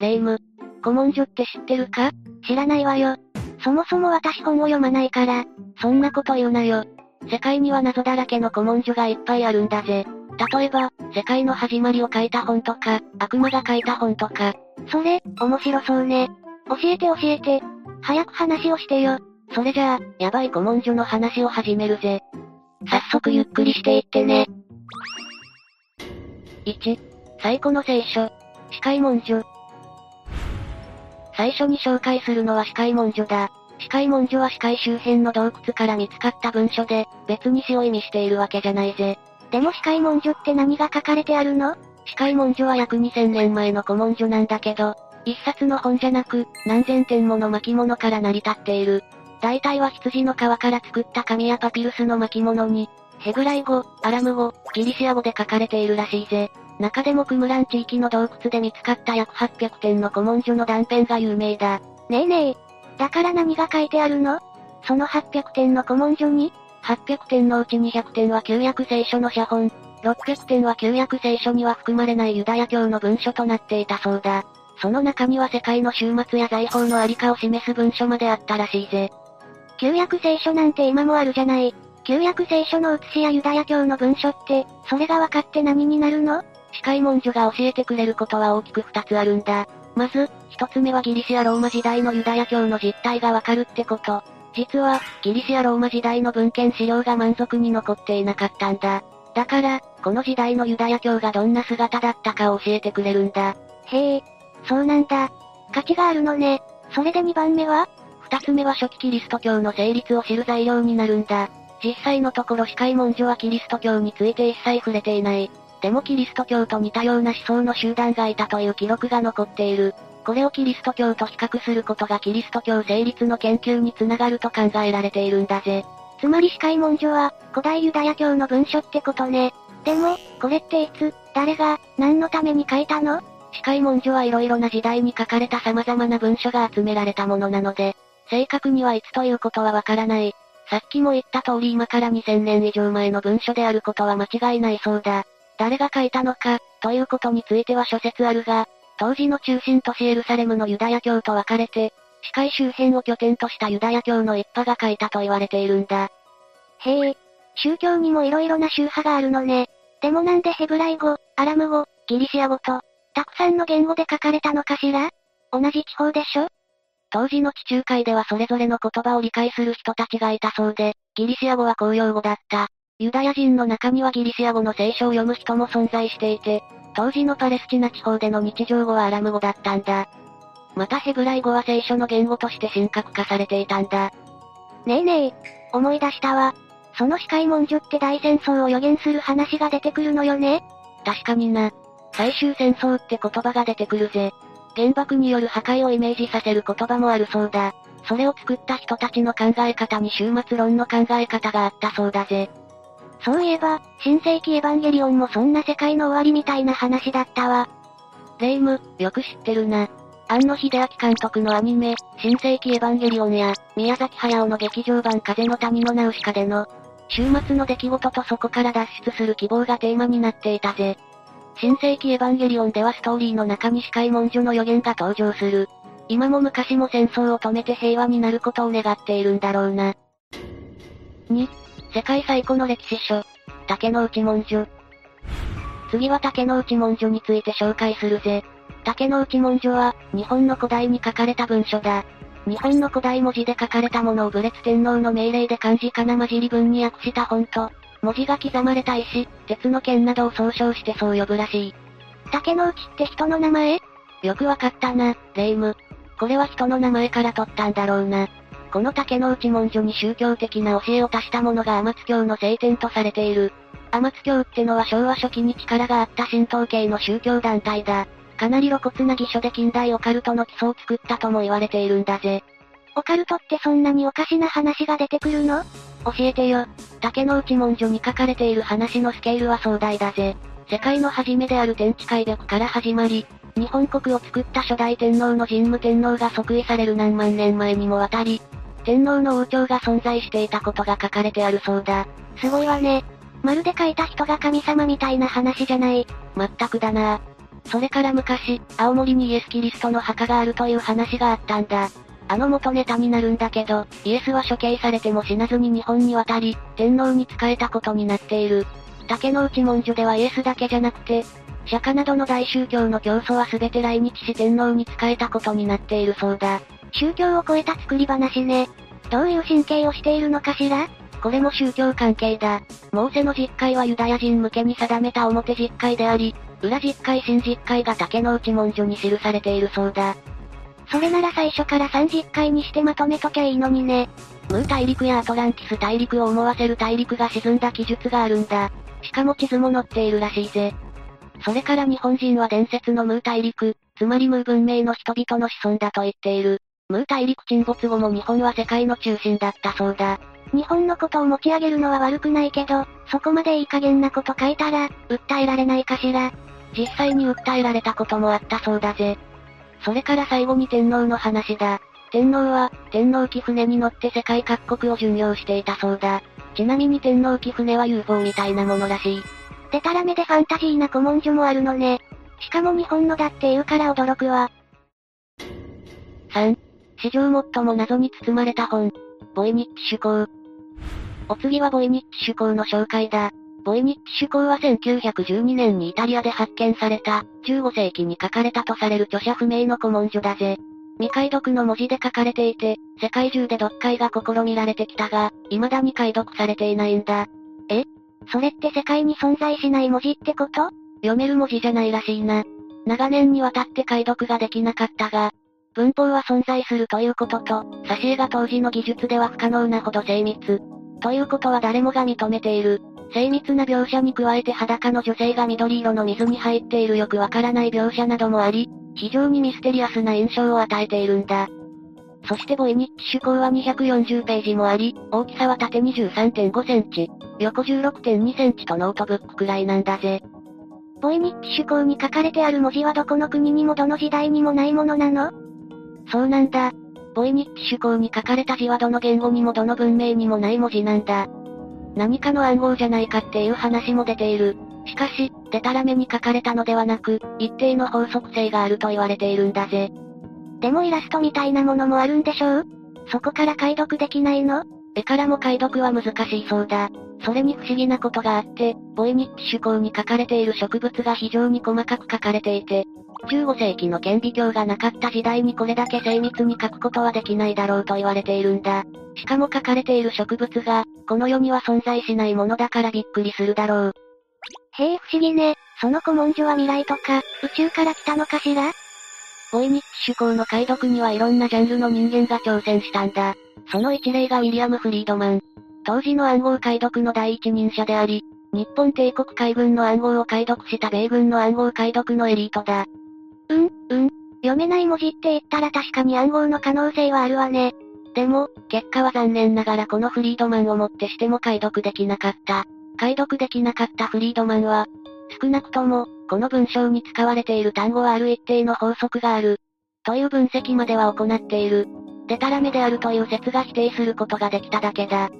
霊夢。古文書って知ってるか？知らないわよ。そもそも私本を読まないから。そんなこと言うなよ。世界には謎だらけの古文書がいっぱいあるんだぜ。例えば、世界の始まりを書いた本とか、悪魔が書いた本とか。それ、面白そうね。教えて教えて。早く話をしてよ。それじゃあ、やばい古文書の話を始めるぜ。早速ゆっくりしていってね。1、最古の聖書。司会文書。最初に紹介するのは司会文書だ。司会文書は司会周辺の洞窟から見つかった文書で、別に詩を意味しているわけじゃないぜ。でも司会文書って何が書かれてあるの？司会文書は約2000年前の古文書なんだけど、一冊の本じゃなく、何千点もの巻物から成り立っている。大体は羊の皮から作った紙やパピルスの巻物に、ヘブライ語、アラム語、ギリシア語で書かれているらしいぜ。中でもクムラン地域の洞窟で見つかった約800点の古文書の断片が有名だ。ねえねえ。だから何が書いてあるの？その800点の古文書に ?800 点のうち200点は旧約聖書の写本、600点は旧約聖書には含まれないユダヤ教の文書となっていたそうだ。その中には世界の終末や財宝のありかを示す文書まであったらしいぜ。旧約聖書なんて今もあるじゃない。旧約聖書の写しやユダヤ教の文書って、それが分かって何になるの？司会文書が教えてくれることは大きく二つあるんだ。まず、一つ目はギリシアローマ時代のユダヤ教の実態がわかるってこと。実は、ギリシアローマ時代の文献資料が満足に残っていなかったんだ。だから、この時代のユダヤ教がどんな姿だったかを教えてくれるんだ。へえ、そうなんだ。価値があるのね。それで2番目は？二つ目は初期キリスト教の成立を知る材料になるんだ。実際のところ司会文書はキリスト教について一切触れていない。でもキリスト教と似たような思想の集団がいたという記録が残っている。これをキリスト教と比較することがキリスト教成立の研究につながると考えられているんだぜ。つまり司会文書は、古代ユダヤ教の文書ってことね。でも、これっていつ、誰が、何のために書いたの？司会文書はいろいろな時代に書かれた様々な文書が集められたものなので、正確にはいつということはわからない。さっきも言った通り今から2000年以上前の文書であることは間違いないそうだ。誰が書いたのか、ということについては諸説あるが、当時の中心都市エルサレムのユダヤ教と分かれて、視界周辺を拠点としたユダヤ教の一派が書いたと言われているんだ。へえ、宗教にも色々な宗派があるのね。でもなんでヘブライ語、アラム語、ギリシア語と、たくさんの言語で書かれたのかしら？同じ地方でしょ？当時の地中海ではそれぞれの言葉を理解する人たちがいたそうで、ギリシア語は公用語だった。ユダヤ人の中にはギリシア語の聖書を読む人も存在していて、当時のパレスチナ地方での日常語はアラム語だったんだ。またヘブライ語は聖書の言語として神格化されていたんだ。ねえねえ、思い出したわ。その司会文書って大戦争を予言する話が出てくるのよね確かにな。最終戦争って言葉が出てくるぜ。原爆による破壊をイメージさせる言葉もあるそうだ。それを作った人たちの考え方に終末論の考え方があったそうだぜ。そういえば、新世紀エヴァンゲリオンもそんな世界の終わりみたいな話だったわ。レイム、よく知ってるな。庵野秀明監督のアニメ、新世紀エヴァンゲリオンや、宮崎駿の劇場版風の谷のナウシカでの、週末の出来事とそこから脱出する希望がテーマになっていたぜ。新世紀エヴァンゲリオンではストーリーの中に司会文書の予言が登場する。今も昔も戦争を止めて平和になることを願っているんだろうな。2、世界最古の歴史書、竹の内文書。次は竹の内文書について紹介するぜ。竹の内文書は、日本の古代に書かれた文書だ。日本の古代文字で書かれたものを武列天皇の命令で漢字かな混じり文に訳した本と、文字が刻まれた石、鉄の剣などを総称してそう呼ぶらしい。竹の内って人の名前？よくわかったな、レイム。これは人の名前から取ったんだろうな。この竹の内文書に宗教的な教えを足したものが天津教の聖典とされている。天津教ってのは昭和初期に力があった神道系の宗教団体だ。かなり露骨な義書で近代オカルトの基礎を作ったとも言われているんだぜ。オカルトってそんなにおかしな話が出てくるの？教えてよ。竹の内文書に書かれている話のスケールは壮大だぜ。世界の初めである天地開闢から始まり、日本国を作った初代天皇の神武天皇が即位される何万年前にもわたり、天皇の王朝が存在していたことが書かれてあるそうだ。すごいわね。まるで書いた人が神様みたいな話じゃない。まったくだなそれから昔、青森にイエス・キリストの墓があるという話があったんだ。あの元ネタになるんだけど、イエスは処刑されても死なずに日本に渡り、天皇に仕えたことになっている。竹の内文書ではイエスだけじゃなくて、釈迦などの大宗教の教祖は全て来日し天皇に仕えたことになっているそうだ。宗教を超えた作り話ね。どういう神経をしているのかしら？これも宗教関係だ。モーセの実会はユダヤ人向けに定めた表実会であり、裏実会新実会が竹の内文書に記されているそうだ。それなら最初から三実会にしてまとめときゃいいのにね。ムー大陸やアトランティス大陸を思わせる大陸が沈んだ記述があるんだ。しかも地図も載っているらしいぜ。それから日本人は伝説のムー大陸、つまりムー文明の人々の子孫だと言っている。ムー大陸沈没後も日本は世界の中心だったそうだ。日本のことを持ち上げるのは悪くないけど、そこまでいい加減なこと書いたら、訴えられないかしら。実際に訴えられたこともあったそうだぜ。それから最後に天皇の話だ。天皇は、天皇機船に乗って世界各国を巡洋していたそうだ。ちなみに天皇機船は UFO みたいなものらしい。でたらめでファンタジーな古文書もあるのね。しかも日本のだって言うから驚くわ。3. 史上最も謎に包まれた本。ボイニッチ趣向。お次はボイニッチ趣向の紹介だ。ボイニッチ趣向は1912年にイタリアで発見された、15世紀に書かれたとされる著者不明の古文書だぜ。未解読の文字で書かれていて、世界中で読解が試みられてきたが、未だに解読されていないんだ。え？それって世界に存在しない文字ってこと？読める文字じゃないらしいな。長年にわたって解読ができなかったが、文法は存在するということと、挿絵が当時の技術では不可能なほど精密。ということは誰もが認めている。精密な描写に加えて裸の女性が緑色の水に入っているよくわからない描写などもあり、非常にミステリアスな印象を与えているんだ。そしてボイニッチ趣向は240ページもあり、大きさは縦23.5センチ、横16.2センチとノートブックくらいなんだぜ。ボイニッチ手稿に書かれてある文字はどこの国にもどの時代にもないものなの？そうなんだ。ボイニッチ手稿に書かれた字はどの言語にもどの文明にもない文字なんだ。何かの暗号じゃないかっていう話も出ている。しかし、デタラメに書かれたのではなく、一定の法則性があると言われているんだぜ。でもイラストみたいなものもあるんでしょう？そこから解読できないの？絵からも解読は難しいそうだ。それに不思議なことがあって、ボイニッチ趣向に書かれている植物が非常に細かく書かれていて、15世紀の顕微鏡がなかった時代にこれだけ精密に書くことはできないだろうと言われているんだ。しかも書かれている植物が、この世には存在しないものだからびっくりするだろう。へえ不思議ね。その古文書は未来とか、宇宙から来たのかしら？ボイニッチ趣向の解読にはいろんなジャンルの人間が挑戦したんだ。その一例がウィリアム・フリードマン。当時の暗号解読の第一人者であり、日本帝国海軍の暗号を解読した米軍の暗号解読のエリートだ。うん、うん。読めない文字って言ったら確かに暗号の可能性はあるわね。でも、結果は残念ながらこのフリードマンをもってしても解読できなかった。解読できなかったフリードマンは、少なくとも、この文章に使われている単語はある一定の法則がある。という分析までは行っている。デタラメであるという説が否定することができただけだ。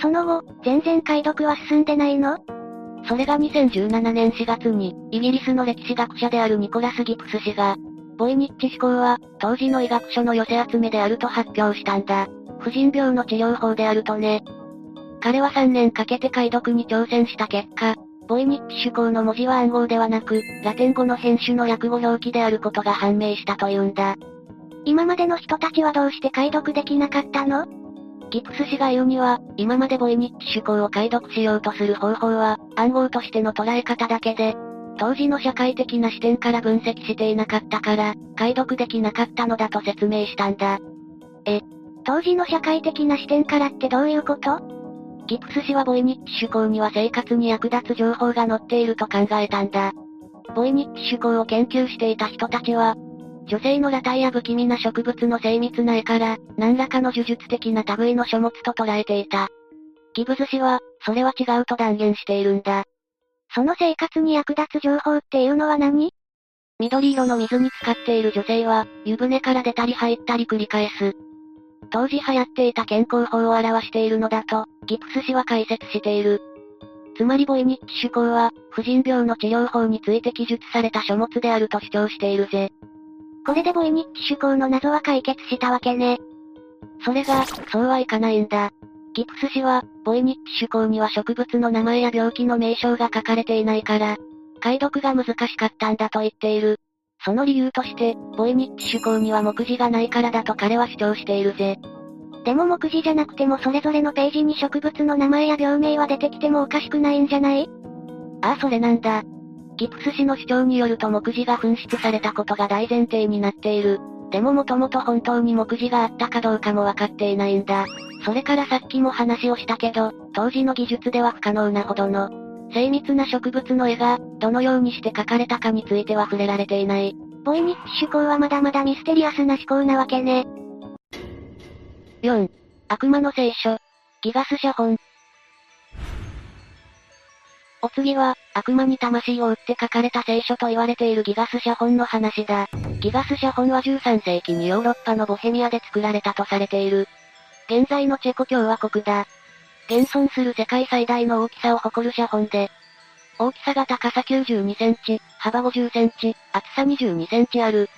その後、全然解読は進んでないの？それが2017年4月に、イギリスの歴史学者であるニコラス・ギプス氏が、ボイニッチ思考は、当時の医学書の寄せ集めであると発表したんだ。婦人病の治療法であるとね。彼は3年かけて解読に挑戦した結果、ボイニッチ趣向の文字は暗号ではなく、ラテン語の編集の訳語表記であることが判明したというんだ。今までの人たちはどうして解読できなかったの？ギプス氏が言うには、今までボイニッチ趣向を解読しようとする方法は、暗号としての捉え方だけで、当時の社会的な視点から分析していなかったから、解読できなかったのだと説明したんだ。え、当時の社会的な視点からってどういうこと？ギプス氏はボイニッチ趣向には生活に役立つ情報が載っていると考えたんだ。ボイニッチ趣向を研究していた人たちは、女性の裸体や不気味な植物の精密な絵から、何らかの呪術的な類の書物と捉えていた。ギブズ氏は、それは違うと断言しているんだ。その生活に役立つ情報っていうのは何？緑色の水に浸かっている女性は、湯船から出たり入ったり繰り返す。当時流行っていた健康法を表しているのだと、ギプス氏は解説している。つまりボイニッチ手法は、婦人病の治療法について記述された書物であると主張しているぜ。これでボイニッチ手法の謎は解決したわけね。それが、そうはいかないんだ。ギプス氏は、ボイニッチ手法には植物の名前や病気の名称が書かれていないから、解読が難しかったんだと言っている。その理由として、ボイニッチ手法には目次がないからだと彼は主張しているぜ。でも目次じゃなくてもそれぞれのページに植物の名前や病名は出てきてもおかしくないんじゃない？ああそれなんだ。ギプス氏の主張によると目次が紛失されたことが大前提になっている。でももともと本当に目次があったかどうかもわかっていないんだ。それからさっきも話をしたけど、当時の技術では不可能なほどの、精密な植物の絵が、どのようにして描かれたかについては触れられていない。ボイニッチ手法はまだまだミステリアスな思考なわけね。4. 悪魔の聖書。ギガス写本。お次は、悪魔に魂を売って書かれた聖書と言われているギガス写本の話だ。ギガス写本は13世紀にヨーロッパのボヘミアで作られたとされている。現在のチェコ共和国だ。現存する世界最大の大きさを誇る写本で、大きさが高さ92センチ、幅50センチ、厚さ22センチある。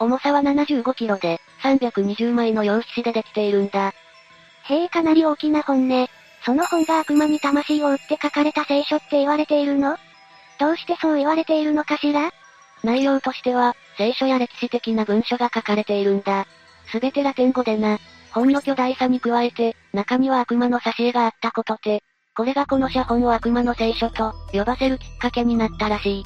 重さは75キロで、320枚の用紙でできているんだ。へえかなり大きな本ね。その本が悪魔に魂を売って書かれた聖書って言われているの？どうしてそう言われているのかしら？内容としては、聖書や歴史的な文書が書かれているんだ。すべてラテン語でな。本の巨大さに加えて、中には悪魔の挿絵があったことで、これがこの写本を悪魔の聖書と呼ばせるきっかけになったらしい。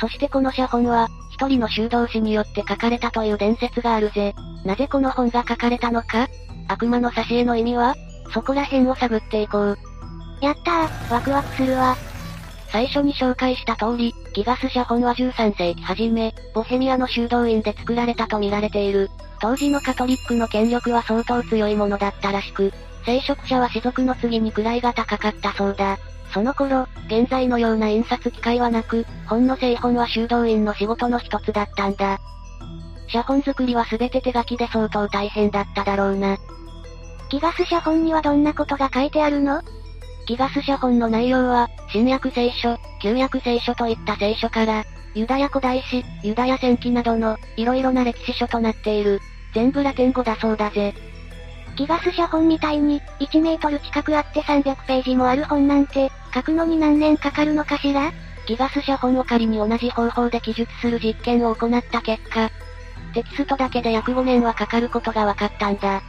そしてこの写本は、一人の修道士によって書かれたという伝説があるぜ。なぜこの本が書かれたのか？悪魔の挿絵の意味は？そこら辺を探っていこう。やったー、ワクワクするわ。最初に紹介した通り、ギガス写本は13世紀初め、ボヘミアの修道院で作られたと見られている。当時のカトリックの権力は相当強いものだったらしく、聖職者は士族の次に位が高かったそうだ。その頃、現在のような印刷機械はなく、本の製本は修道院の仕事の一つだったんだ。写本作りは全て手書きで相当大変だっただろうな。ギガス写本にはどんなことが書いてあるの？ギガス写本の内容は、新約聖書、旧約聖書といった聖書から、ユダヤ古代史、ユダヤ戦記などの、色々な歴史書となっている。全部ラテン語だそうだぜ。ギガス写本みたいに、1メートル近くあって300ページもある本なんて、書くのに何年かかるのかしら？ギガス写本を仮に同じ方法で記述する実験を行った結果、テキストだけで約5年はかかることが分かったんだ。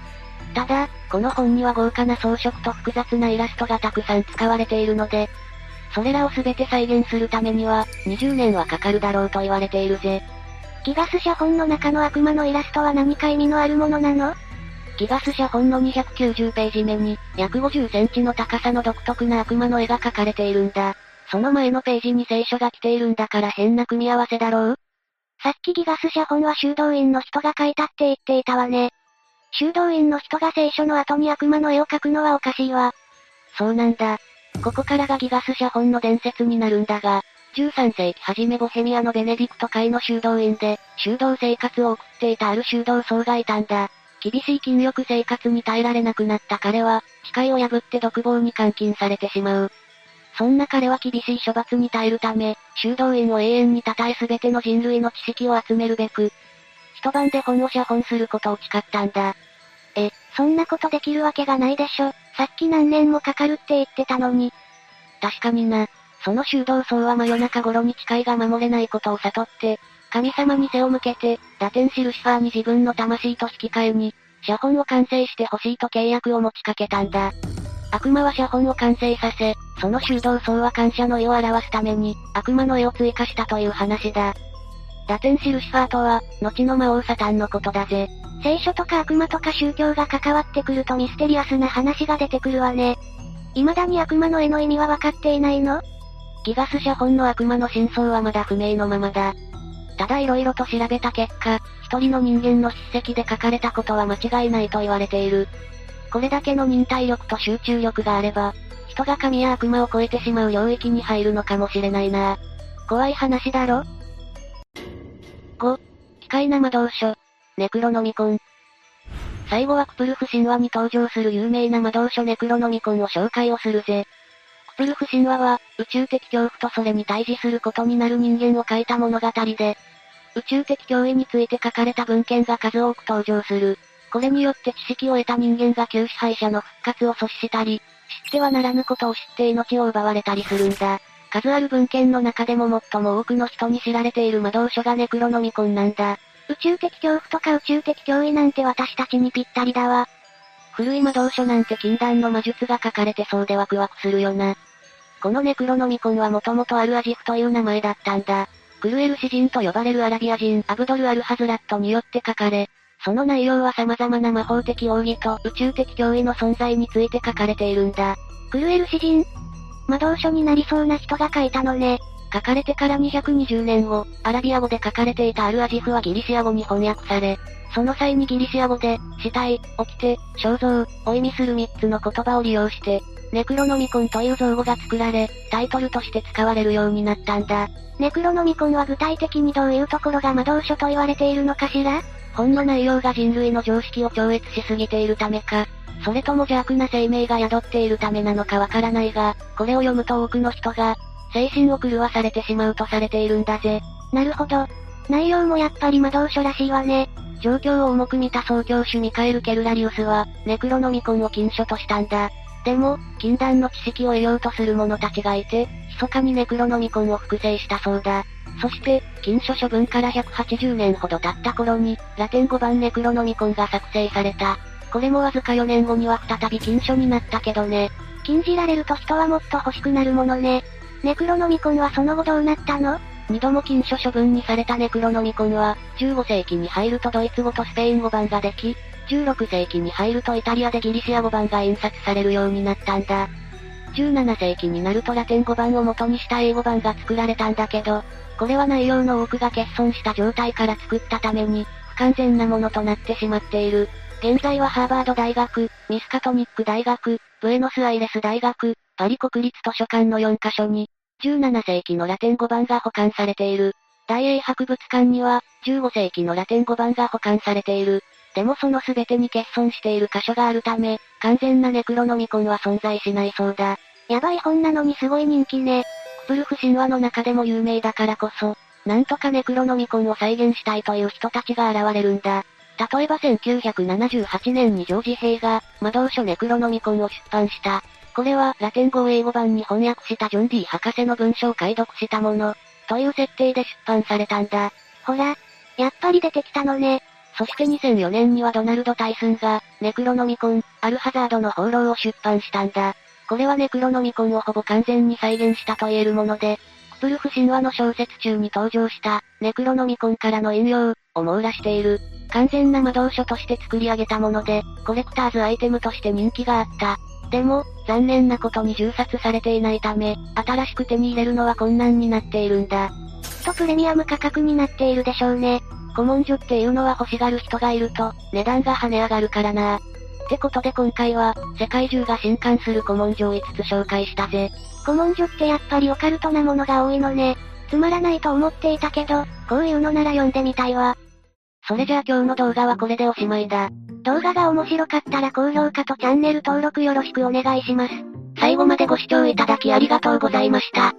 ただ、この本には豪華な装飾と複雑なイラストがたくさん使われているので、それらを全て再現するためには、20年はかかるだろうと言われているぜ。ギガス写本の中の悪魔のイラストは何か意味のあるものなの？ギガス写本の290ページ目に、約50センチの高さの独特な悪魔の絵が描かれているんだ。その前のページに聖書が来ているんだから変な組み合わせだろう？さっきギガス写本は修道院の人が書いたって言っていたわね。修道院の人が聖書の後に悪魔の絵を描くのはおかしいわ。そうなんだ。ここからがギガス写本の伝説になるんだが、13世紀初めボヘミアのベネディクト会の修道院で、修道生活を送っていたある修道僧がいたんだ。厳しい禁欲生活に耐えられなくなった彼は、誓いを破って独房に監禁されてしまう。そんな彼は厳しい処罰に耐えるため、修道院を永遠に称えすべての人類の知識を集めるべく、一晩で本を写本することを誓ったんだ。え、そんなことできるわけがないでしょ。さっき何年もかかるって言ってたのに。確かにな。その修道僧は真夜中頃に誓いが守れないことを悟って、神様に背を向けて、ラテンシルシファーに自分の魂と引き換えに、写本を完成してほしいと契約を持ちかけたんだ。悪魔は写本を完成させ、その修道僧は感謝の意を表すために、悪魔の絵を追加したという話だ。ラテンシルシファーとは、後の魔王サタンのことだぜ。聖書とか悪魔とか宗教が関わってくるとミステリアスな話が出てくるわね。未だに悪魔の絵の意味は分かっていないの？ギガス写本の悪魔の真相はまだ不明のままだ。ただ色々と調べた結果、一人の人間の筆跡で書かれたことは間違いないと言われている。これだけの忍耐力と集中力があれば、人が神や悪魔を超えてしまう領域に入るのかもしれないな。怖い話だろ？?5、機械な魔導書、ネクロノミコン。最後はクプルフ神話に登場する有名な魔導書ネクロノミコンを紹介をするぜ。クプルフ神話は、宇宙的恐怖とそれに対峙することになる人間を書いた物語で、宇宙的脅威について書かれた文献が数多く登場する。これによって知識を得た人間が旧支配者の復活を阻止したり、知ってはならぬことを知って命を奪われたりするんだ。数ある文献の中でも最も多くの人に知られている魔導書がネクロノミコンなんだ。宇宙的恐怖とか宇宙的脅威なんて私たちにぴったりだわ。古い魔導書なんて禁断の魔術が書かれてそうでワクワクするよな。このネクロノミコンはもともとアルアジフという名前だったんだ。クルエル詩人と呼ばれるアラビア人アブドル・アル・ハズラットによって書かれ、その内容は様々な魔法的奥義と宇宙的脅威の存在について書かれているんだ。クルエル詩人魔導書になりそうな人が書いたのね。書かれてから220年後、アラビア語で書かれていたアルアジフはギリシア語に翻訳され、その際にギリシア語で、死体、起きて、肖像を意味する3つの言葉を利用して、ネクロノミコンという造語が作られ、タイトルとして使われるようになったんだ。ネクロノミコンは具体的にどういうところが魔導書と言われているのかしら？本の内容が人類の常識を超越しすぎているためか、それとも邪悪な生命が宿っているためなのかわからないが、これを読むと多くの人が、精神を狂わされてしまうとされているんだぜ。なるほど。内容もやっぱり魔導書らしいわね。状況を重く見た総教主ミカエル・ケルラリウスは、ネクロノミコンを禁書としたんだ。でも、禁断の知識を得ようとする者たちがいて、密かにネクロノミコンを複製したそうだ。そして、禁書処分から180年ほど経った頃に、ラテン語版ネクロノミコンが作成された。これもわずか4年後には再び禁書になったけどね。禁じられると人はもっと欲しくなるものね。ネクロノミコンはその後どうなったの？二度も禁書処分にされたネクロノミコンは、15世紀に入るとドイツ語とスペイン語版ができ、16世紀に入るとイタリアでギリシア語版が印刷されるようになったんだ。17世紀になるとラテン語版を元にした英語版が作られたんだけど、これは内容の多くが欠損した状態から作ったために、不完全なものとなってしまっている。現在はハーバード大学、ミスカトニック大学、ブエノスアイレス大学、パリ国立図書館の4カ所に、17世紀のラテン語版が保管されている。大英博物館には、15世紀のラテン語版が保管されている。でもその全てに欠損している箇所があるため、完全なネクロノミコンは存在しないそうだ。やばい本なのにすごい人気ね。クプルフ神話の中でも有名だからこそ、なんとかネクロノミコンを再現したいという人たちが現れるんだ。例えば1978年にジョージ・ヘイが、魔導書ネクロノミコンを出版した。これは、ラテン語英語版に翻訳したジョン・ディ博士の文章を解読したもの、という設定で出版されたんだ。ほら、やっぱり出てきたのね。そして2004年にはドナルド・タイスンが、ネクロノミコン、アルハザードの放浪を出版したんだ。これはネクロノミコンをほぼ完全に再現したと言えるもので、クプルフ神話の小説中に登場した、ネクロノミコンからの引用、を網羅している。完全な魔導書として作り上げたもので、コレクターズアイテムとして人気があった。でも、残念なことに銃殺されていないため、新しく手に入れるのは困難になっているんだ。きっとプレミアム価格になっているでしょうね。古文書っていうのは欲しがる人がいると、値段が跳ね上がるからな。ってことで今回は、世界中が震撼する古文書を5つ紹介したぜ。古文書ってやっぱりオカルトなものが多いのね。つまらないと思っていたけど、こういうのなら読んでみたいわ。それじゃあ今日の動画はこれでおしまいだ。動画が面白かったら高評価とチャンネル登録よろしくお願いします。最後までご視聴いただきありがとうございました。